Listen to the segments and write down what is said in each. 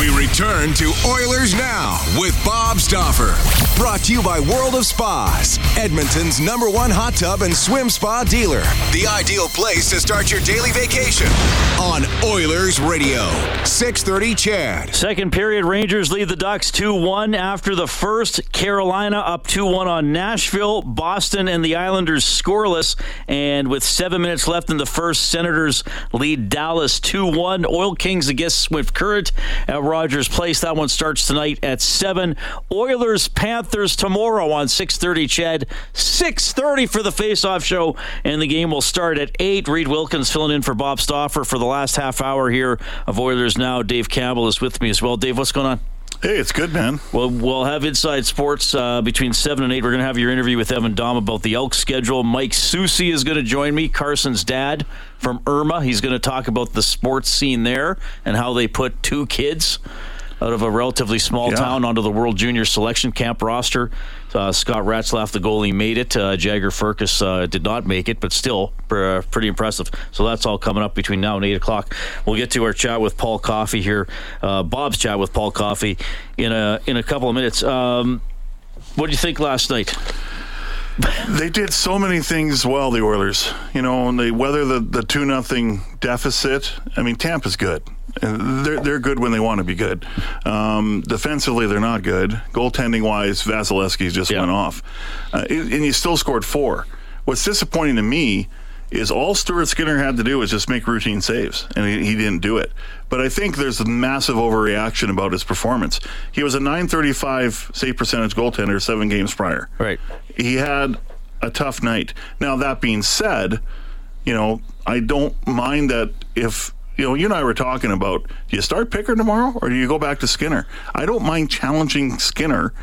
We return to Oilers Now with Bob Stauffer. Brought to you by World of Spas, Edmonton's number one hot tub and swim spa dealer. The ideal place to start your daily vacation on Oilers Radio. 630 CHED. Second period, Rangers lead the Ducks 2 1 after the first. Carolina up 2 1 on Nashville. Boston and the Islanders scoreless. And with seven minutes left in the first, Senators lead Dallas 2 1. Oil Kings against Swift Current at Rogers Place. That one starts tonight at 7. Oilers Panthers tomorrow on 6:30 CHED. 6:30 for the face-off show and the game will start at 8. Reed Wilkins filling in for Bob Stauffer for the last half hour here of Oilers Now. Dave Campbell is with me as well. Dave, what's going on? Hey, it's good, man. Well, we'll have Inside Sports uh, between 7 and 8. We're going to have your interview with Evan Dom about the Elk schedule. Mike Soucy is going to join me, Carson's dad from Irma. He's going to talk about the sports scene there and how they put two kids out of a relatively small Yeah. town onto the World Junior Selection Camp roster. Uh, Scott Ratzlaff, the goalie, made it. Uh, Jagger Firkus uh, did not make it, but still uh, pretty impressive. So that's all coming up between now and 8 o'clock. We'll get to our chat with Paul Coffey here, uh, Bob's chat with Paul Coffey in a, in a couple of minutes. Um, what do you think last night? They did so many things well, the Oilers. You know, and they weather the the two nothing deficit. I mean, Tampa's good. They're they're good when they want to be good. Um, defensively, they're not good. Goaltending wise, Vasilevskiy just Yeah. went off, uh, and you still scored four. What's disappointing to me is all Stuart Skinner had to do was just make routine saves, and he, he didn't do it. But I think there's a massive overreaction about his performance. He was a 935 save percentage goaltender seven games prior Right. he had a tough night. Now that being said, you know, I don't mind that if you know, you and I were talking about do you start Pickard tomorrow or do you go back to Skinner? I don't mind challenging Skinner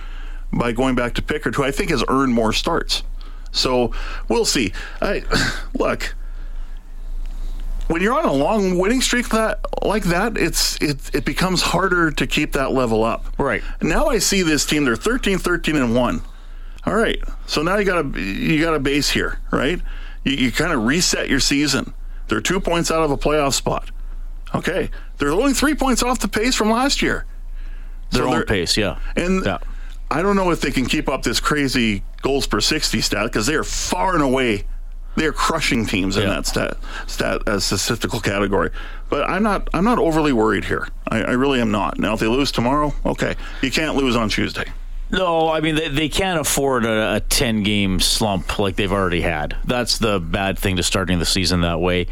by going back to Pickard, who I think has earned more starts. So we'll see. I look when you're on a long winning streak that like that, it's it it becomes harder to keep that level up. Right. Now I see this team, they're 13, 13, and 1. All right. So now you got a you got a base here, right? You, you kind of reset your season. They're two points out of a playoff spot. Okay. They're only three points off the pace from last year. Their So own pace, yeah. And Yeah. I don't know if they can keep up this crazy goals per 60 stat because they are far and away they are crushing teams in Yeah. that stat stat uh, statistical category. But I'm not I'm not overly worried here. I, I really am not. Now if they lose tomorrow, okay. You can't lose on Tuesday. No, I mean they, they can't afford a, a ten game slump like they've already had. That's the bad thing to starting the season that way.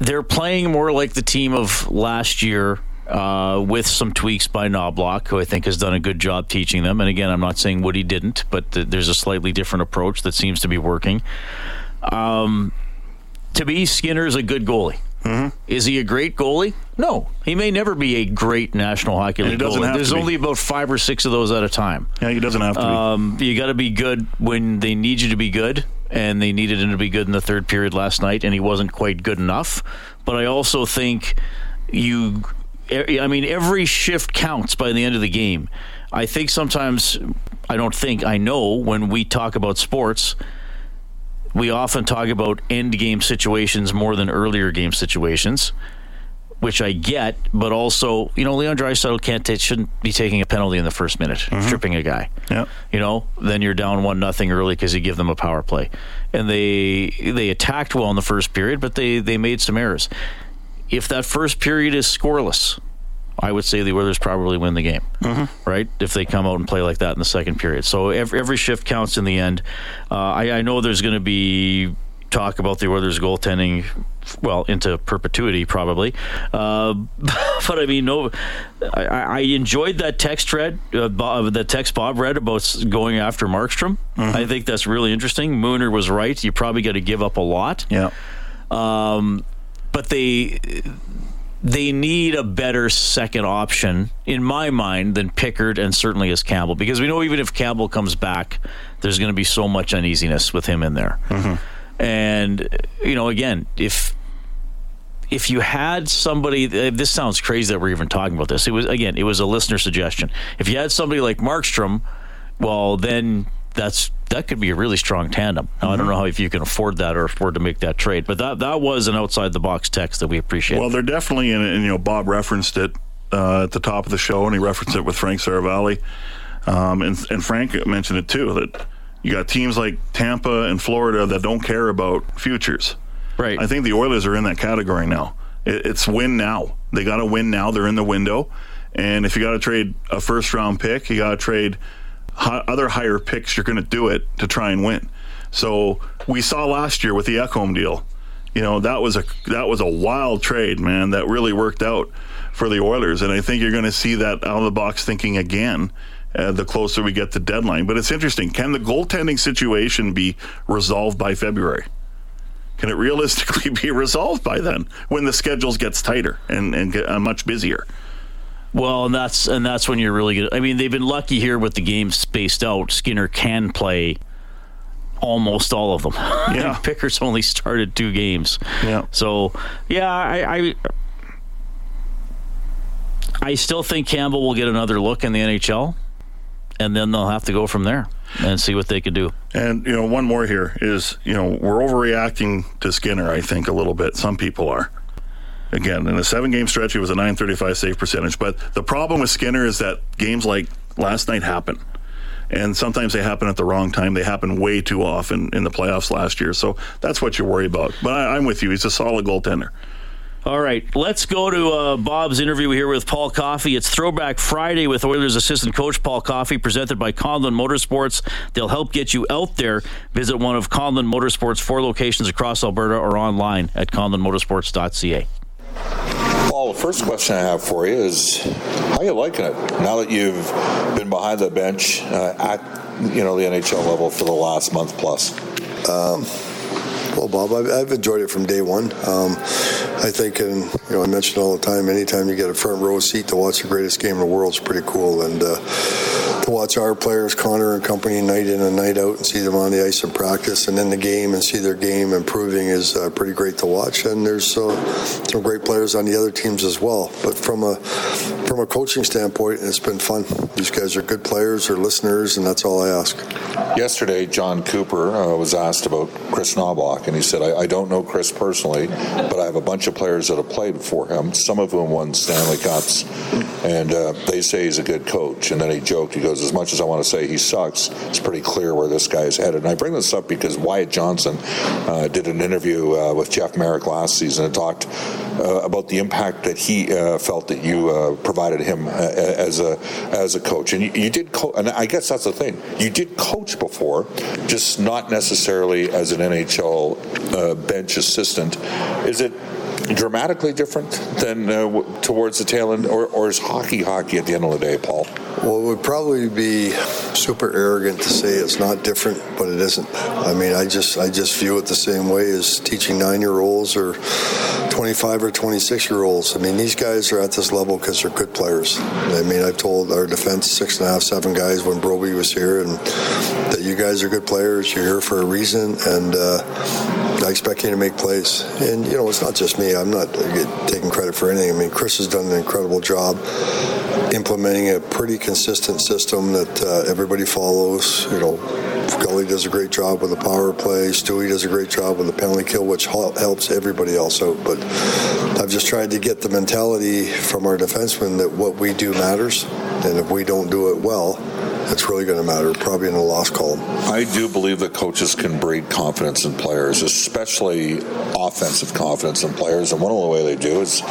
They're playing more like the team of last year, uh, with some tweaks by Knoblauch, who I think has done a good job teaching them. And again, I'm not saying Woody didn't, but th- there's a slightly different approach that seems to be working. Um, to me, Skinner's a good goalie. Is he a great goalie? No, he may never be a great National Hockey League goalie. have There's to be. only about five or six of those at a time. Yeah, he doesn't have to be. Um, you got to be good when they need you to be good, and they needed him to be good in the third period last night, and he wasn't quite good enough. But I also think you, I mean, every shift counts by the end of the game. I think sometimes, I don't think, I know when we talk about sports, we often talk about end game situations more than earlier game situations which I get, but also, you know, Leon Draisaitl can't ta- shouldn't be taking a penalty in the first minute, mm-hmm. tripping a guy. Yeah. You know, then you're down one nothing early because you give them a power play, and they they attacked well in the first period, but they they made some errors. If that first period is scoreless, I would say the Oilers probably win the game, right? If they come out and play like that in the second period. So every, every shift counts in the end. Uh, I, I know there's going to be talk about the Oilers goaltending, well, into perpetuity probably. Uh, but I mean, no, I, I enjoyed that text thread, uh, Bob, that text Bob read about going after Markstrom. I think that's really interesting. Mooner was right. You probably got to give up a lot yeah. um, but they they need a better second option in my mind than Pickard and certainly as Campbell because we know even if Campbell comes back, there's going to be so much uneasiness with him in there. And you know, again, if if you had somebody, uh, this sounds crazy that we're even talking about this. It was again, it was a listener suggestion. If you had somebody like Markstrom well, then that's that could be a really strong tandem. Now, mm-hmm. I don't know how if you can afford that or afford to make that trade, but that that was an outside the box text that we appreciate. Well, they're definitely in, and you know, Bob referenced it uh, at the top of the show, and he referenced it with Frank Seravalli, um, and and Frank mentioned it too that you got teams like Tampa and Florida that don't care about futures. Right. I think the Oilers are in that category now. It, it's win now. They got to win now. They're in the window, and if you got to trade a first round pick, you got to trade other higher picks, you're going to do it to try and win. So we saw last year with the Ekholm deal. You know that was a that was a wild trade, man. That really worked out for the Oilers, and I think you're going to see that out of the box thinking again. Uh, the closer we get to deadline, but it's interesting. Can the goaltending situation be resolved by February? Can it realistically be resolved by then, when the schedules gets tighter and and get, uh, much busier? Well, and that's and that's when you're really good. I mean, they've been lucky here with the games spaced out. Skinner can play almost all of them. Yeah, Pickard's only started two games. Yeah. So yeah, I, I I still think Campbell will get another look in the NHL, and then they'll have to go from there and see what they can do. And you know, one more here is you know we're overreacting to Skinner. I think a little bit. Some people are. Again, in a seven game stretch, it was a 935 save percentage. But the problem with Skinner is that games like last night happen. And sometimes they happen at the wrong time. They happen way too often in the playoffs last year. So that's what you worry about. But I, I'm with you. He's a solid goaltender. All right, let's go to uh, Bob's interview here with Paul Coffey. It's Throwback Friday with Oilers assistant coach Paul Coffey, presented by Conlon Motorsports. They'll help get you out there. Visit one of Conlon Motorsports' four locations across Alberta or online at conlonmotorsports.ca. Paul, the first question I have for you is how you liking it now that you've been behind the bench uh, at you know the NHL level for the last month plus? Um, well, Bob, I've, I've, enjoyed it from day one. Um, I think, and you know, I mention all the time, anytime you get a front row seat to watch the greatest game in the world is pretty cool. And uh, to watch our players, Connor and company, night in and night out, and see them on the ice in practice and in the game and see their game improving is uh, pretty great to watch. And there's uh, some great players on the other teams as well. But from a from a coaching standpoint, it's been fun. These guys are good players, they're listeners, and that's all I ask. Yesterday, John Cooper uh, was asked about Chris Knoblauch, and he said, I, I don't know Chris personally, but I have a bunch of players that have played for him, some of whom won Stanley Cups, and uh, they say he's a good coach. And then he joked, he goes, as much as I want to say he sucks, it's pretty clear where this guy is headed. And I bring this up because Wyatt Johnston uh, did an interview uh, with Jeff Marek last season and talked uh, about the impact that he uh, felt that you uh, provided him uh, as a as a coach. And you, you did, co- and I guess that's the thing. You did coach before, just not necessarily as an NHL bench assistant. Is it? Dramatically different than uh, w- towards the tail end, or, or is hockey hockey at the end of the day, Paul? Well, it would probably be super arrogant to say it's not different, but it isn't. I mean, I just I just view it the same way as teaching nine-year-olds or 25 or 26-year-olds. I mean, these guys are at this level because they're good players. I mean, I've told our defense six and a half, seven guys when Broby was here, and that you guys are good players. You're here for a reason, and. Uh, I expect him to make plays. And, you know, it's not just me. I'm not taking credit for anything. I mean, Chris has done an incredible job implementing a pretty consistent system that uh, everybody follows. You know, Gully does a great job with the power play. Stewie does a great job with the penalty kill, which helps everybody else out. But I've just tried to get the mentality from our defensemen that what we do matters. And if we don't do it well, it's really going to matter, probably in the loss column. I do believe that coaches can breed confidence in players, especially offensive confidence in players. And one of the way they do is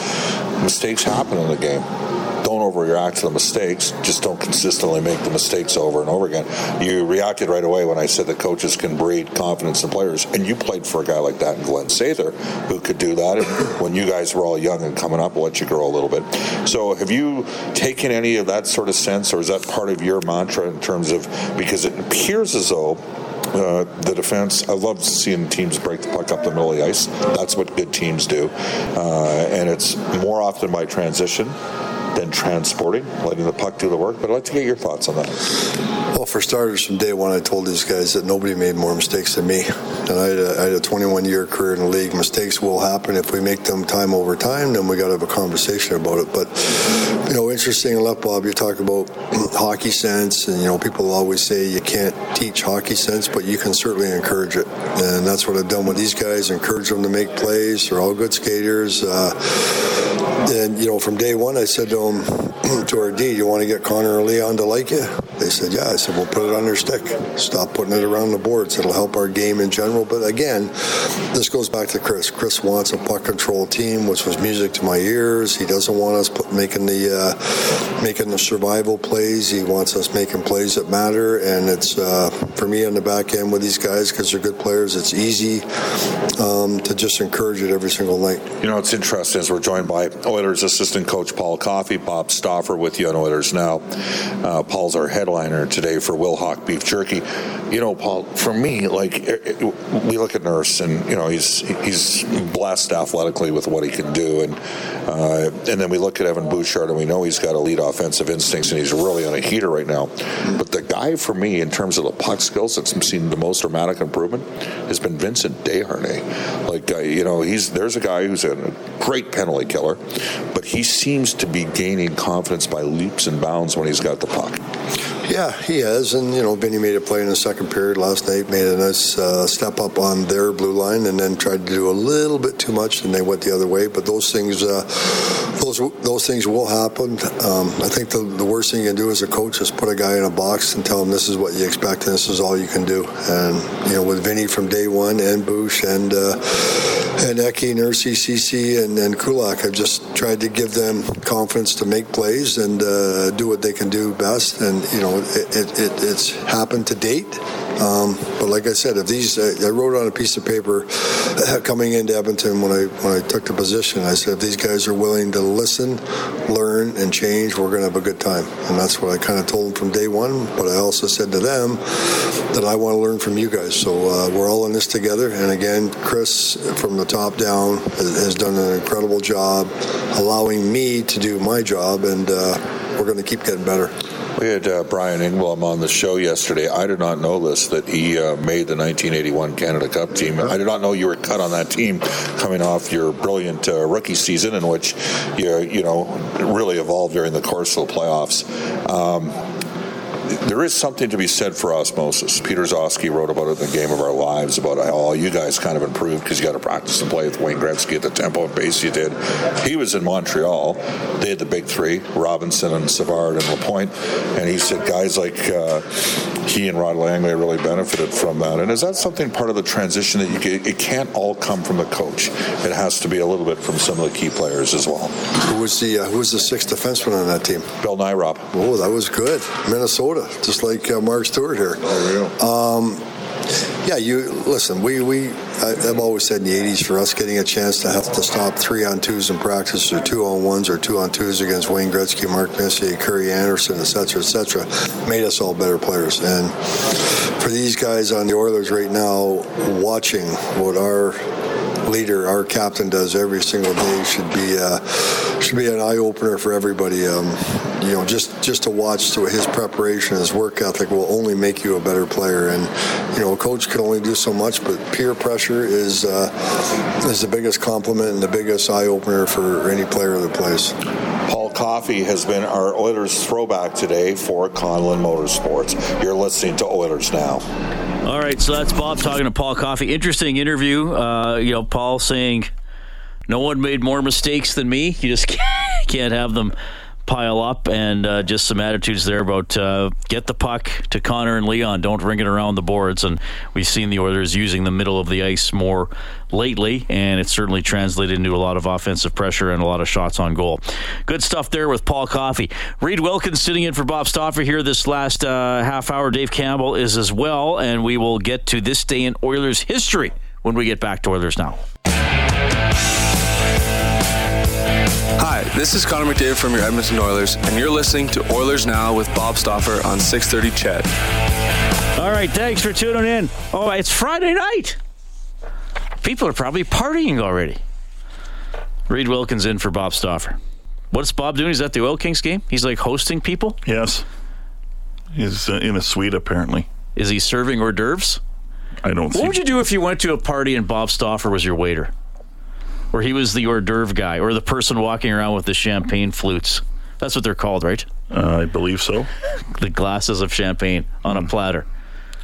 mistakes happen in the game don't to the mistakes. Just don't consistently make the mistakes over and over again. You reacted right away when I said that coaches can breed confidence in players, and you played for a guy like that in Glen Sather who could do that. And when you guys were all young and coming up, we'll let you grow a little bit. So, have you taken any of that sort of sense, or is that part of your mantra in terms of because it appears as though uh, the defense. I love seeing teams break the puck up the middle of the ice. That's what good teams do, uh, and it's more often by transition than transporting, letting the puck do the work. But I'd like to get your thoughts on that. Well, for starters, from day one, I told these guys that nobody made more mistakes than me. And I had a, I had a 21 year career in the league. Mistakes will happen. If we make them time over time, then we got to have a conversation about it. But, you know, interesting enough, Bob, you talk about hockey sense, and, you know, people always say you can't teach hockey sense, but you can certainly encourage it. And that's what I've done with these guys encourage them to make plays. They're all good skaters. Uh, and, you know, from day one, I said to them, to our D, you want to get Connor or Leon to like you? They said, yeah. I said, we'll put it on their stick. Stop putting it around the boards. It'll help our game in general. But again, this goes back to Chris. Chris wants a puck control team, which was music to my ears. He doesn't want us put, making the uh, making the survival plays. He wants us making plays that matter. And it's uh, for me on the back end with these guys because they're good players. It's easy um, to just encourage it every single night. You know, it's interesting as we're joined by Oilers assistant coach Paul Coffey, Bob With you on Oilers now. Uh, Paul's our headliner today for Wilhauk Beef Jerky. You know, Paul, for me, like it, it, we look at Nurse, and you know he's he's blessed athletically with what he can do, and uh, and then we look at Evan Bouchard, and we know he's got elite offensive instincts, and he's really on a heater right now. But the guy for me, in terms of the puck skills, that's seen the most dramatic improvement has been Vincent Desharnais. Like uh, you know, he's there's a guy who's a great penalty killer, but he seems to be gaining confidence by leaps and bounds when he's got the puck. Yeah, he has, and you know, Vinny made a play in the second period last night, made a nice uh, step up on their blue line, and then tried to do a little bit too much, and they went the other way. But those things, uh, those those things will happen. Um, I think the, the worst thing you can do as a coach is put a guy in a box and tell him this is what you expect and this is all you can do. And you know, with Vinny from day one, and Bush, and uh, and Eki, Nursey, CC, and, and Kulak, I've just tried to give them confidence to make plays and uh, do what they can do best. And you know, it, it, it, it's happened to date. Um, but like I said, if these, uh, I wrote on a piece of paper uh, coming into Edmonton when I when I took the position. I said, if these guys are willing to listen, learn, and change, we're going to have a good time. And that's what I kind of told them from day one. But I also said to them that I want to learn from you guys. So uh, we're all in this together. And again, Chris, from the top down, has, has done an incredible job allowing me to do my job, and uh, we're going to keep getting better. We had uh, Brian Engblom on the show yesterday. I did not know this that he uh, made the 1981 Canada Cup team. I did not know you were cut on that team coming off your brilliant uh, rookie season, in which you you know really evolved during the course of the playoffs. Um, there is something to be said for osmosis. Peter Gzowski wrote about it in the Game of Our Lives about how all you guys kind of improved because you got to practice and play with Wayne Gretzky at the tempo and pace you did. He was in Montreal. They had the big three: Robinson and Savard and Lapointe. And he said guys like uh, he and Rod Langway really benefited from that. And is that something part of the transition that you get? It can't all come from the coach. It has to be a little bit from some of the key players as well. Who was the uh, Who was the sixth defenseman on that team? Bill Nyrop. Oh, that was good. Minnesota, just like uh, Mark Stuart here. Oh, Um, yeah, you listen. We we I, I've always said in the '80s for us getting a chance to have to stop three on twos in practice or two on ones or two on twos against Wayne Gretzky, Mark Messier, Kurri Anderson, etc., cetera, et cetera, made us all better players. And for these guys on the Oilers right now, watching what our leader, our captain, does every single day should be uh, should be an eye opener for everybody. Um, you know, just just to watch his preparation, his work ethic will only make you a better player. And you know, a coach can only do so much, but peer pressure is uh, is the biggest compliment and the biggest eye opener for any player that plays. Paul Coffey has been our Oilers throwback today for Conlon Motorsports. You're listening to Oilers Now. All right, so that's Bob talking to Paul Coffey. Interesting interview. Uh, you know, Paul saying no one made more mistakes than me. You just can't, can't have them pile up, and uh, just some attitudes there about uh, get the puck to Connor and Leon. Don't ring it around the boards. And we've seen the Oilers using the middle of the ice more lately, and it's certainly translated into a lot of offensive pressure and a lot of shots on goal. Good stuff there with Paul Coffey. Reed Wilkins sitting in for Bob Stauffer here this last uh, half hour. Dave Campbell is as well, and we will get to this day in Oilers history when we get back to Oilers Now. Hi, this is Connor McDavid from your Edmonton Oilers, and you're listening to Oilers Now with Bob Stauffer on 630 Ched. All right, thanks for tuning in. Oh, it's Friday night. People are probably partying already. Reed Wilkins in for Bob Stauffer. What's Bob doing? He's at the Oil Kings game. He's like hosting people. Yes. He's uh, in a suite apparently. Is he serving hors d'oeuvres? I don't see. What would you do if you went to a party and Bob Stauffer was your waiter? Or he was the hors d'oeuvre guy, or the person walking around with the champagne flutes. That's what they're called, right? Uh, I believe so. The glasses of champagne on a platter.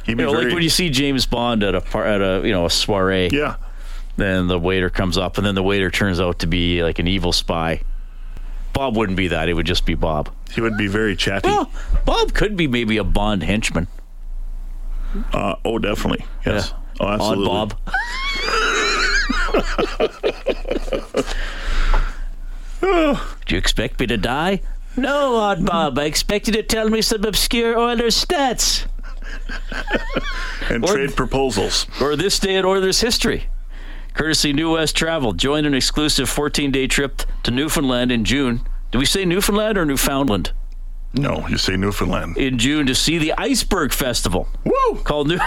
You know, very, like when you see James Bond at a par- at a you know a soiree, yeah. then the waiter comes up, and then the waiter turns out to be like an evil spy. Bob wouldn't be that; it would just be Bob. He would be very chatty. Well, Bob could be maybe a Bond henchman. Uh, oh, definitely. Yes. Yeah. Oh, absolutely. Odd Bob. Do you expect me to die? No, Odd Bob. I expect you to tell me some obscure Oilers stats. And Or- trade proposals. Or this day in Oilers history. Courtesy New West Travel. Join an exclusive 14 day trip to Newfoundland in June. Do we say Newfoundland or Newfoundland? No, you say Newfoundland. In June to see the Iceberg Festival. Woo! Called New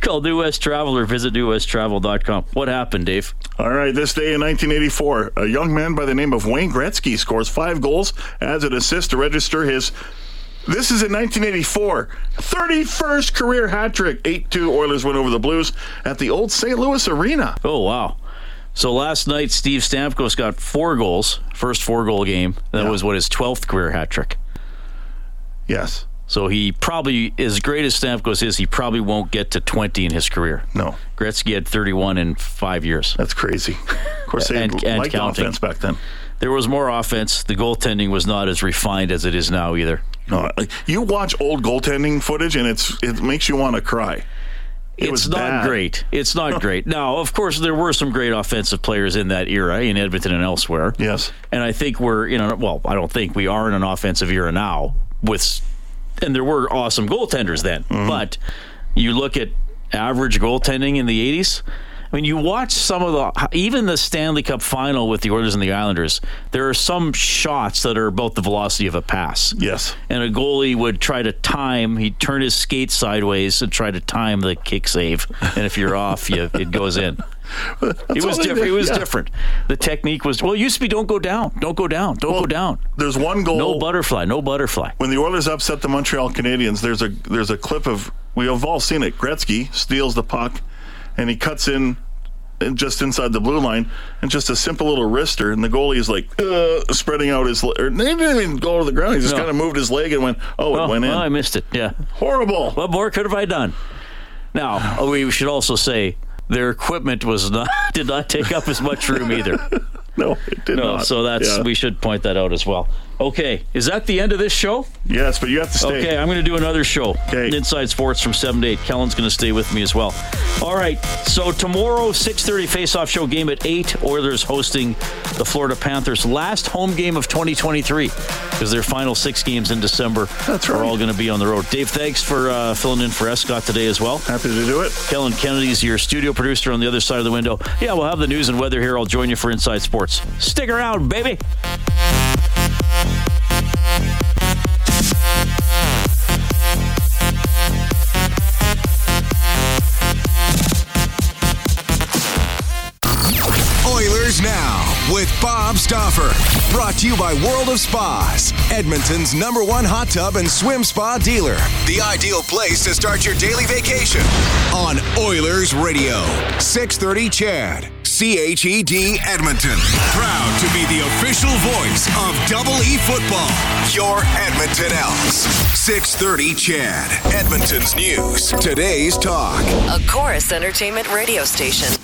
Call New West Travel or visit newwesttravel.com. What happened, Dave? All right, this day in 1984, a young man by the name of Wayne Gretzky scores five goals, adds an assist to register his. This is in 1984, 31st career hat trick. 8 2 Oilers win over the Blues at the old St. Louis Arena. Oh, wow. So last night, Steve Stamkos got four goals, first four goal game. That Yeah. was what his 12th career hat trick. Yes. So he probably, as great as Stamkos is, he probably won't get to 20 in his career. No, Gretzky had 31 in five years. that's crazy. Of course, they And- and liked counting. offense back then. There was more offense. The goaltending was not as refined as it is now either. No, you watch old goaltending footage, and it's it makes you want to cry. It it's not bad. great. It's not great. Now, of course, there were some great offensive players in that era in Edmonton and elsewhere. Yes. And I think we're in a well, I don't think we are in an offensive era now with and there were awesome goaltenders then. Mm-hmm. But you look at average goaltending in the 80s, I mean, you watch some of the even the Stanley Cup final with the Oilers and the Islanders, there are some shots that are about the velocity of a pass. Yes. And a goalie would try to time, he'd turn his skate sideways and try to time the kick save. And if you're off, you, it goes in. It was different. did, It was yeah. different. The technique was well. It used to be don't go down, don't go down, don't Well, go down. There's one goal. No butterfly, no butterfly. when the Oilers upset the Montreal Canadiens, there's a there's a clip of we have all seen it. Gretzky steals the puck, and he cuts in just inside the blue line, and just a simple little wrister, and the goalie is like uh, spreading out his. Or they didn't even go to the ground. He just No. kind of moved his leg and went. Oh, it Oh, went in. well, I missed it. Yeah. Horrible. What more could have I done? Now we should also say their equipment was not did not take up as much room either. No, it did No, not. so that's Yeah. we should point that out as well. Okay, is that the end of this show? yes, but you have to stay. Okay, I'm going to do another show. Okay. Inside Sports from 7 to 8. Kellen's going to stay with me as well. All right, so tomorrow, 6.30 face-off show game at 8. Oilers hosting the Florida Panthers. Last home game of 2023 because their final six games in December That's are all going to be on the road. Dave, thanks for uh, filling in for Escott today as well. Happy to do it. Kellen Kennedy's your studio producer on the other side of the window. Yeah, we'll have the news and weather here. I'll join you for Inside Sports. Stick around, baby. Brought to you by World of Spas, Edmonton's number one hot tub and swim spa dealer. The ideal place to start your daily vacation on Oilers Radio. 630 CHED. CHED Edmonton. Proud to be the official voice of Double E football. Your Edmonton Elks. 630 CHED. Edmonton's news. Today's talk. A Chorus Entertainment radio station.